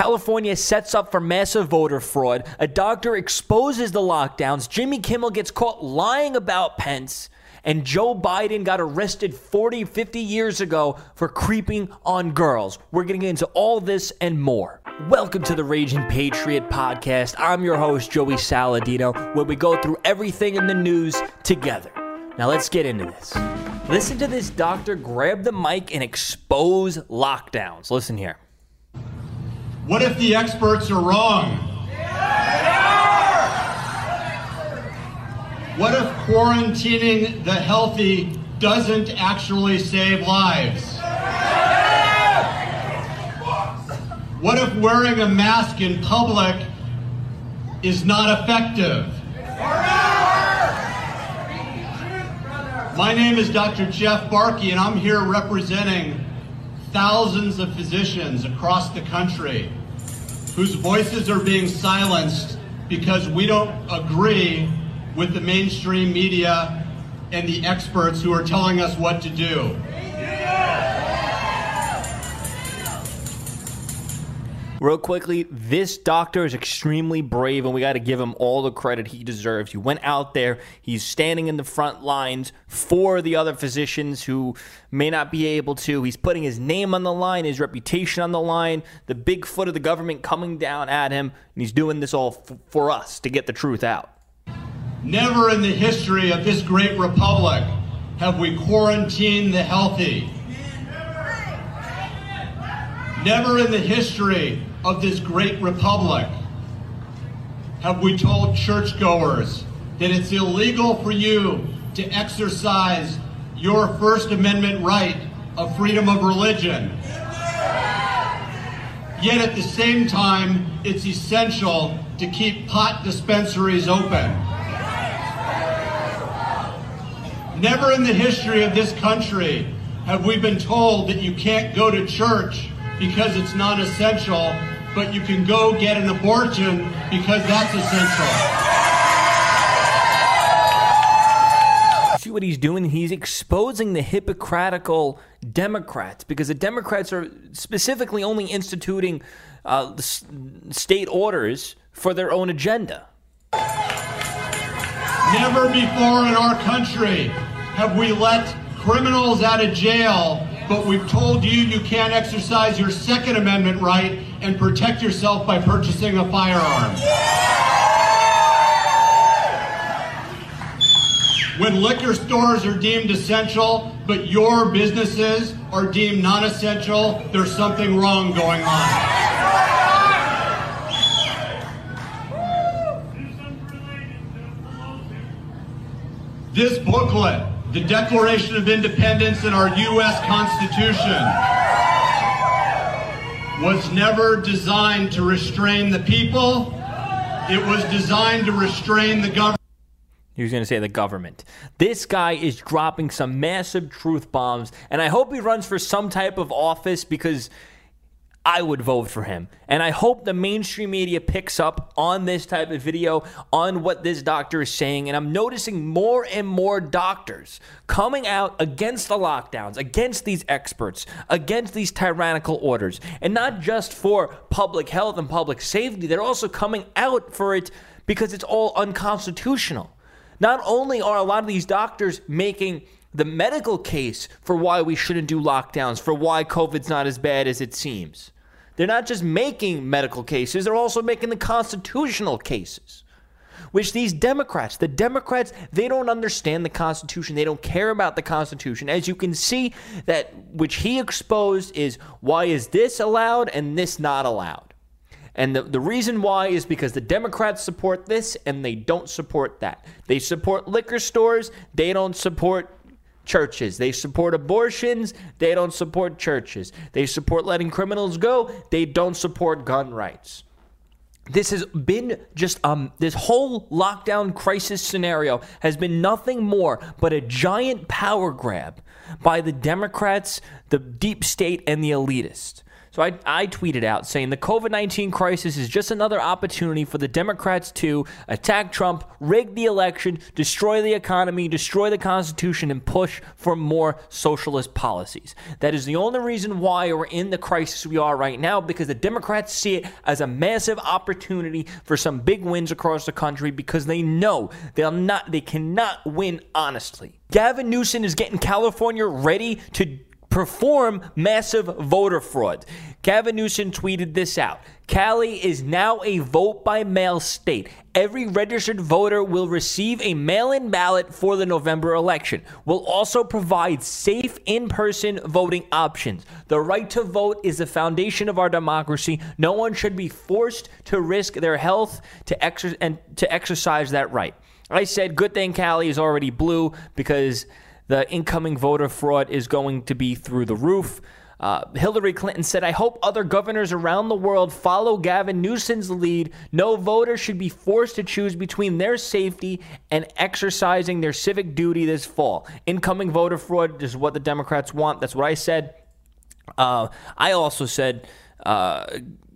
California sets up for massive voter fraud. A doctor exposes the lockdowns. Jimmy Kimmel gets caught lying about Pence. And Joe Biden got arrested 40, 50 years ago for creeping on girls. We're getting into all this and more. Welcome to the Raging Patriot podcast. I'm your host, Joey Saladino, where we go through everything in the news together. Now let's get into this. Listen to this doctor grab the mic and expose lockdowns. Listen here. What if the experts are wrong? What if quarantining the healthy doesn't actually save lives? What if wearing a mask in public is not effective? My name is Dr. Jeff Barkey, and I'm here representing thousands of physicians across the country whose voices are being silenced because we don't agree with the mainstream media and the experts who are telling us what to do. Real quickly, this doctor is extremely brave, and we got to give him all the credit he deserves. He went out there, he's standing in the front lines for the other physicians who may not be able to. He's putting his name on the line, his reputation on the line, the big foot of the government coming down at him, and he's doing this all f- for us to get the truth out. Never in the history of this great republic have we quarantined the healthy. Never in the history of this great republic have we told churchgoers that it's illegal for you to exercise your First Amendment right of freedom of religion. Yet at the same time, it's essential to keep pot dispensaries open. Never in the history of this country have we been told that you can't go to church because it's not essential but you can go get an abortion because that's essential. See what he's doing? He's exposing the hypocritical Democrats because the Democrats are specifically only instituting uh, state orders for their own agenda. Never before in our country have we let criminals out of jail but we've told you you can't exercise your Second Amendment right and protect yourself by purchasing a firearm. When liquor stores are deemed essential, but your businesses are deemed non essential, there's something wrong going on. This booklet the Declaration of Independence and our U.S. Constitution was never designed to restrain the people. It was designed to restrain the government. He was going to say the government. This guy is dropping some massive truth bombs, and I hope he runs for some type of office because I would vote for him. And I hope the mainstream media picks up on this type of video, on what this doctor is saying. And I'm noticing more and more doctors coming out against the lockdowns, against these experts, against these tyrannical orders. And not just for public health and public safety, they're also coming out for it because it's all unconstitutional. Not only are a lot of these doctors making the medical case for why we shouldn't do lockdowns, for why COVID's not as bad as it seems. They're not just making medical cases, they're also making the constitutional cases. Which these Democrats, the Democrats, they don't understand the Constitution. They don't care about the Constitution. As you can see, that which he exposed is why is this allowed and this not allowed? And the, the reason why is because the Democrats support this and they don't support that. They support liquor stores, they don't support churches. They support abortions. They don't support churches. They support letting criminals go. They don't support gun rights. This has been just um this whole lockdown crisis scenario has been nothing more but a giant power grab by the Democrats, the deep state and the elitists So I, I tweeted out saying the COVID 19 crisis is just another opportunity for the Democrats to attack Trump, rig the election, destroy the economy, destroy the Constitution, and push for more socialist policies. That is the only reason why we're in the crisis we are right now because the Democrats see it as a massive opportunity for some big wins across the country because they know they'll not they cannot win honestly. Gavin Newsom is getting California ready to perform massive voter fraud. Gavin Newsom tweeted this out. Cali is now a vote by mail state. Every registered voter will receive a mail in ballot for the November election. We'll also provide safe in person voting options. The right to vote is the foundation of our democracy. No one should be forced to risk their health to, exer- and to exercise that right. I said, good thing Cali is already blue because the incoming voter fraud is going to be through the roof. Uh, Hillary Clinton said, I hope other governors around the world follow Gavin Newsom's lead. No voter should be forced to choose between their safety and exercising their civic duty this fall. Incoming voter fraud is what the Democrats want. That's what I said. Uh, I also said uh,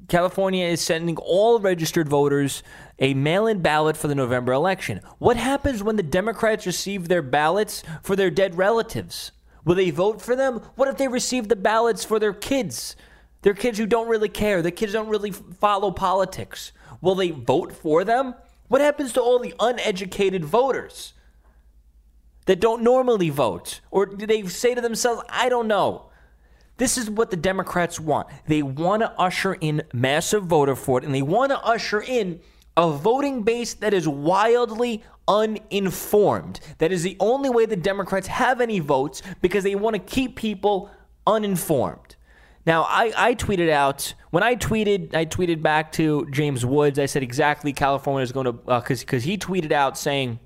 California is sending all registered voters a mail in ballot for the November election. What happens when the Democrats receive their ballots for their dead relatives? Will they vote for them? What if they receive the ballots for their kids? Their kids who don't really care, the kids don't really follow politics. Will they vote for them? What happens to all the uneducated voters that don't normally vote? Or do they say to themselves, I don't know? This is what the Democrats want. They want to usher in massive voter fraud and they want to usher in a voting base that is wildly uninformed. That is the only way the Democrats have any votes because they want to keep people uninformed. Now, I, I tweeted out when I tweeted, I tweeted back to James Woods. I said exactly California is going to because uh, because he tweeted out saying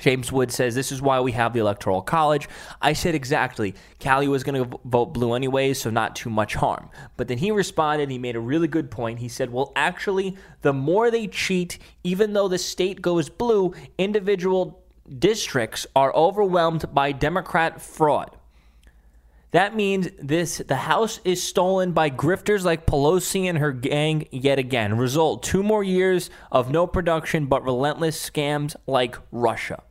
James Woods says this is why we have the Electoral College. I said exactly. Cali was going to vote blue anyways, so not too much harm. But then he responded, he made a really good point. He said, well, actually, the more they cheat, even though the state goes blue, individual districts are overwhelmed by Democrat fraud. That means this the house is stolen by grifters like Pelosi and her gang yet again. Result two more years of no production but relentless scams like Russia.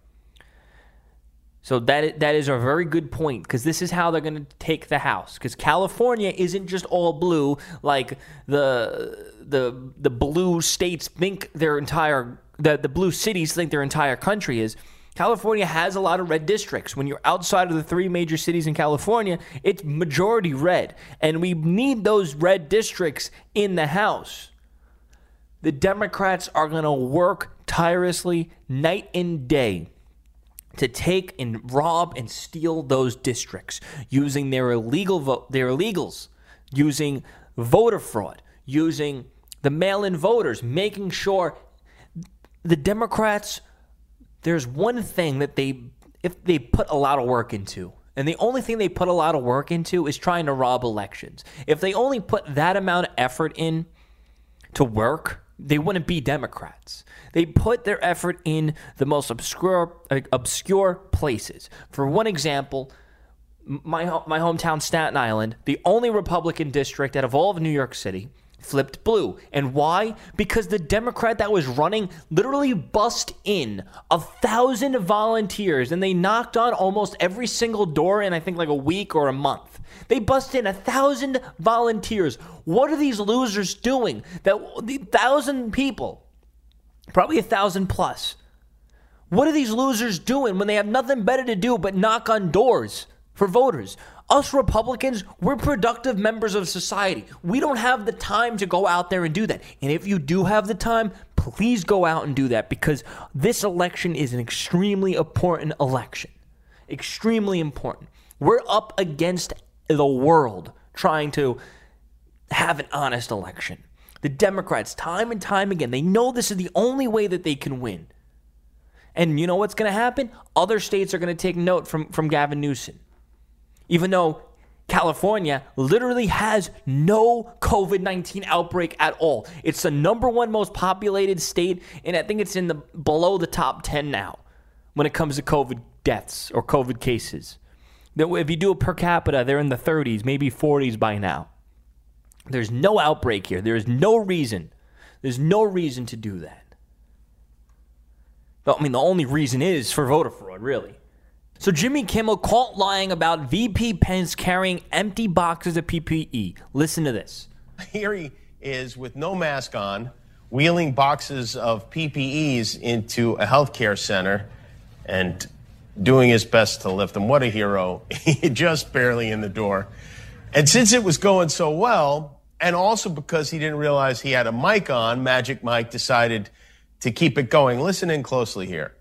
So that that is a very good point because this is how they're going to take the house. Because California isn't just all blue like the the the blue states think their entire the the blue cities think their entire country is. California has a lot of red districts. When you're outside of the three major cities in California, it's majority red, and we need those red districts in the House. The Democrats are going to work tirelessly night and day to take and rob and steal those districts using their illegal vote, their illegals, using voter fraud, using the mail-in voters, making sure the Democrats. There's one thing that they, if they put a lot of work into, and the only thing they put a lot of work into is trying to rob elections. If they only put that amount of effort in to work, they wouldn't be Democrats. They put their effort in the most obscure obscure places. For one example, my my hometown Staten Island, the only Republican district out of all of New York City, flipped blue. And why? Because the Democrat that was running literally bust in a thousand volunteers and they knocked on almost every single door in I think like a week or a month. They bust in a thousand volunteers. What are these losers doing? That the thousand people, probably a thousand plus. What are these losers doing when they have nothing better to do but knock on doors for voters? Us Republicans, we're productive members of society. We don't have the time to go out there and do that. And if you do have the time, please go out and do that because this election is an extremely important election. Extremely important. We're up against the world trying to have an honest election. The Democrats, time and time again, they know this is the only way that they can win. And you know what's going to happen? Other states are going to take note from, from Gavin Newsom even though California literally has no COVID 19 outbreak at all. It's the number one most populated state, and I think it's in the below the top 10 now when it comes to COVID deaths or COVID cases. If you do it per capita, they're in the 30s, maybe 40s by now. There's no outbreak here. There is no reason. There's no reason to do that. I mean, the only reason is for voter fraud, really. So Jimmy Kimmel caught lying about VP Pence carrying empty boxes of PPE. Listen to this. Here he is with no mask on, wheeling boxes of PPEs into a healthcare center and doing his best to lift them. What a hero. He just barely in the door. And since it was going so well, and also because he didn't realize he had a mic on, Magic Mike decided to keep it going. Listen in closely here.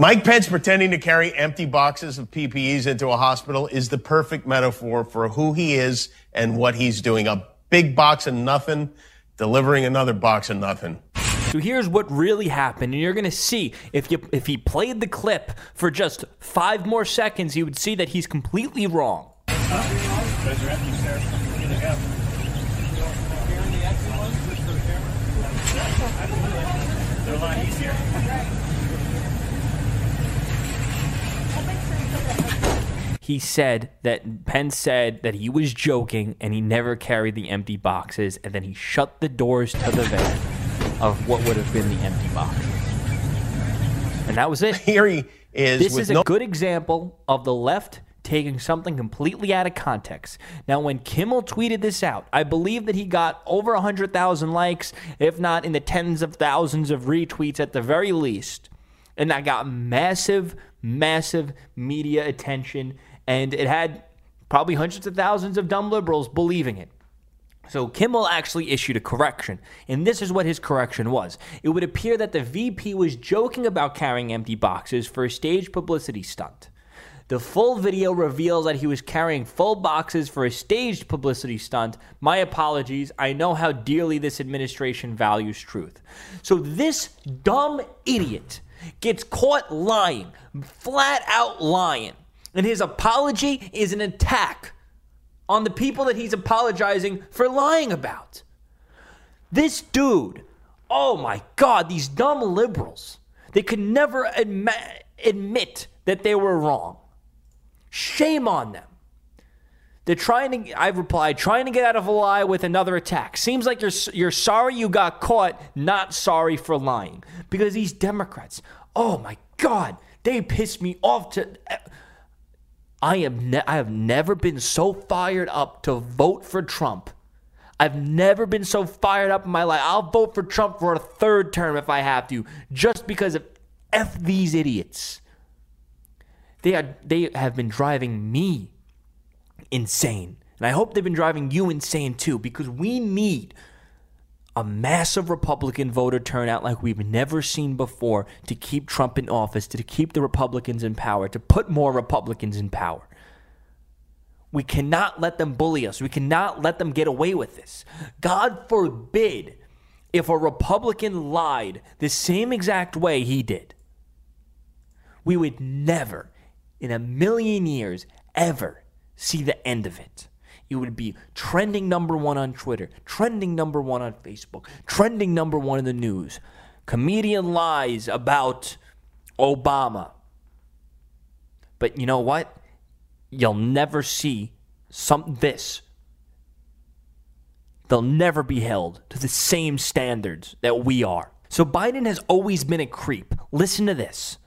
Mike Pence pretending to carry empty boxes of PPEs into a hospital is the perfect metaphor for who he is and what he's doing. A big box of nothing, delivering another box of nothing. So here's what really happened, and you're gonna see if you if he played the clip for just five more seconds, you would see that he's completely wrong. He said that Pence said that he was joking and he never carried the empty boxes, and then he shut the doors to the van of what would have been the empty boxes. And that was it. Here he is. This is a no- good example of the left taking something completely out of context. Now, when Kimmel tweeted this out, I believe that he got over 100,000 likes, if not in the tens of thousands of retweets at the very least. And that got massive, massive media attention. And it had probably hundreds of thousands of dumb liberals believing it. So Kimmel actually issued a correction, and this is what his correction was. It would appear that the VP was joking about carrying empty boxes for a stage publicity stunt. The full video reveals that he was carrying full boxes for a staged publicity stunt. My apologies. I know how dearly this administration values truth. So this dumb idiot gets caught lying, flat out lying. And his apology is an attack on the people that he's apologizing for lying about. This dude, oh my God, these dumb liberals, they could never admi- admit that they were wrong. Shame on them. They're trying to, I've replied, trying to get out of a lie with another attack. Seems like you're, you're sorry you got caught, not sorry for lying. Because these Democrats, oh my God, they piss me off to. I am ne- I have never been so fired up to vote for Trump. I've never been so fired up in my life. I'll vote for Trump for a third term if I have to, just because of f these idiots. They are they have been driving me insane, and I hope they've been driving you insane too, because we need a massive Republican voter turnout like we've never seen before to keep Trump in office, to keep the Republicans in power, to put more Republicans in power. We cannot let them bully us. We cannot let them get away with this. God forbid if a Republican lied the same exact way he did. We would never, in a million years, ever see the end of it. It would be trending number one on Twitter, trending number one on Facebook, trending number one in the news. Comedian lies about Obama. But you know what? You'll never see some this. They'll never be held to the same standards that we are. So Biden has always been a creep. Listen to this.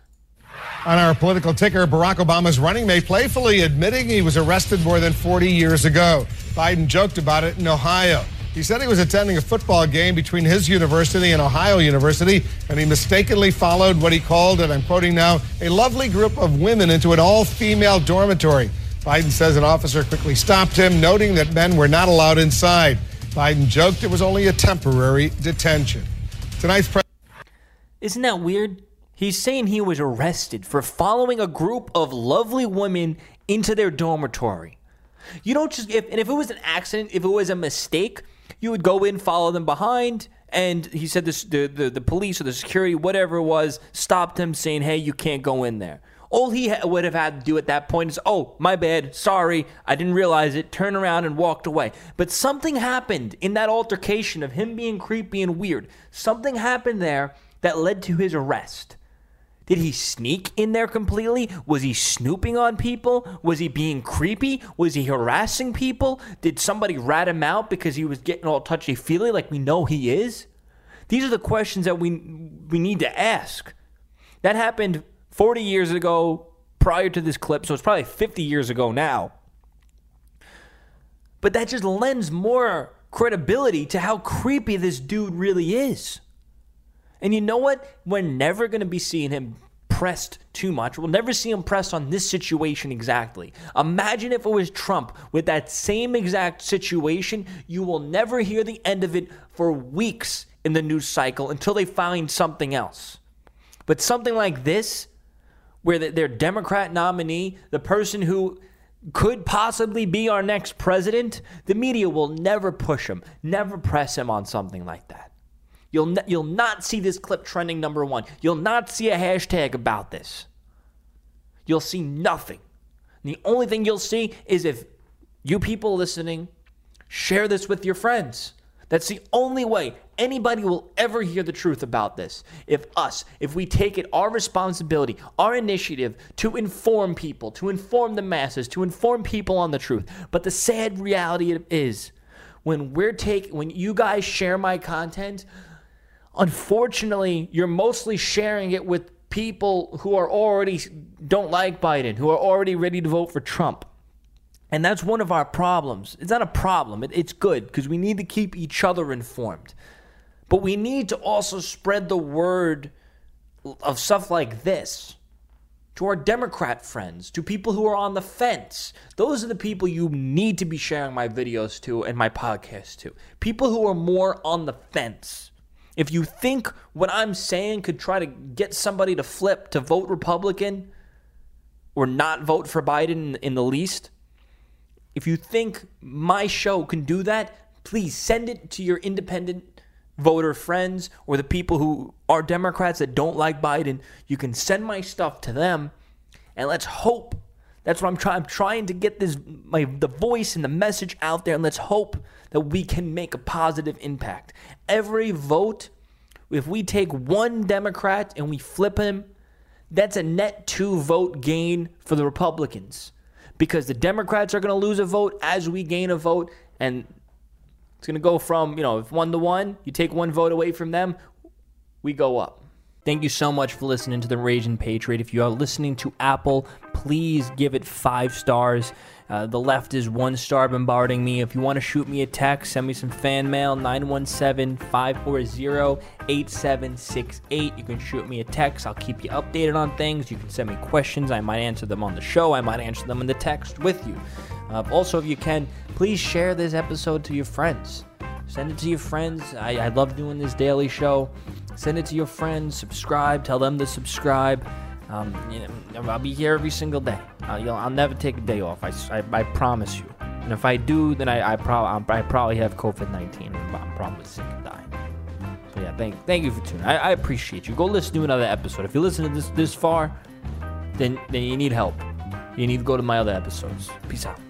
On our political ticker, Barack Obama's running mate playfully admitting he was arrested more than 40 years ago. Biden joked about it in Ohio. He said he was attending a football game between his university and Ohio University, and he mistakenly followed what he called, and I'm quoting now, a lovely group of women into an all female dormitory. Biden says an officer quickly stopped him, noting that men were not allowed inside. Biden joked it was only a temporary detention. Tonight's press. Isn't that weird? He's saying he was arrested for following a group of lovely women into their dormitory. You don't just if and if it was an accident, if it was a mistake, you would go in, follow them behind, and he said this the, the, the police or the security, whatever it was, stopped him saying, Hey, you can't go in there. All he ha- would have had to do at that point is, Oh, my bad, sorry, I didn't realize it, turn around and walked away. But something happened in that altercation of him being creepy and weird. Something happened there that led to his arrest. Did he sneak in there completely? Was he snooping on people? Was he being creepy? Was he harassing people? Did somebody rat him out because he was getting all touchy feely like we know he is? These are the questions that we we need to ask. That happened 40 years ago prior to this clip, so it's probably 50 years ago now. But that just lends more credibility to how creepy this dude really is. And you know what? We're never going to be seeing him pressed too much. We'll never see him pressed on this situation exactly. Imagine if it was Trump with that same exact situation. You will never hear the end of it for weeks in the news cycle until they find something else. But something like this, where their Democrat nominee, the person who could possibly be our next president, the media will never push him, never press him on something like that. You'll, you'll not see this clip trending number one. You'll not see a hashtag about this. You'll see nothing. And the only thing you'll see is if you people listening share this with your friends. That's the only way anybody will ever hear the truth about this. If us, if we take it our responsibility, our initiative to inform people, to inform the masses, to inform people on the truth. But the sad reality is when we're taking when you guys share my content, unfortunately, you're mostly sharing it with people who are already don't like Biden, who are already ready to vote for Trump. And that's one of our problems. It's not a problem, it, it's good because we need to keep each other informed. But we need to also spread the word of stuff like this to our Democrat friends, to people who are on the fence. Those are the people you need to be sharing my videos to and my podcast to. People who are more on the fence. If you think what I'm saying could try to get somebody to flip to vote Republican or not vote for Biden in the least, if you think my show can do that, please send it to your independent voter friends or the people who are Democrats that don't like Biden. You can send my stuff to them, and let's hope. That's what I'm trying. I'm trying to get this my the voice and the message out there, and let's hope that we can make a positive impact. Every vote, if we take one Democrat and we flip him, that's a net two vote gain for the Republicans because the Democrats are going to lose a vote as we gain a vote. And it's going to go from, you know, if one to one, you take one vote away from them, we go up. Thank you so much for listening to the Raging Patriot. If you are listening to Apple, please give it five stars. Uh, the left is one star bombarding me. If you want to shoot me a text, send me some fan mail 917 540 8768. You can shoot me a text. I'll keep you updated on things. You can send me questions. I might answer them on the show. I might answer them in the text with you. Uh, also, if you can, please share this episode to your friends. Send it to your friends. I, I love doing this daily show. Send it to your friends. Subscribe. Tell them to subscribe. Um, you know, I'll be here every single day. I'll, I'll never take a day off. I, I, I, promise you. And if I do, then I, I, prob- I probably have COVID 19. I'm probably sick and dying. So yeah, thank, thank you for tuning. I, I appreciate you. Go listen to another episode. If you listen to this this far, then then you need help. You need to go to my other episodes. Peace out.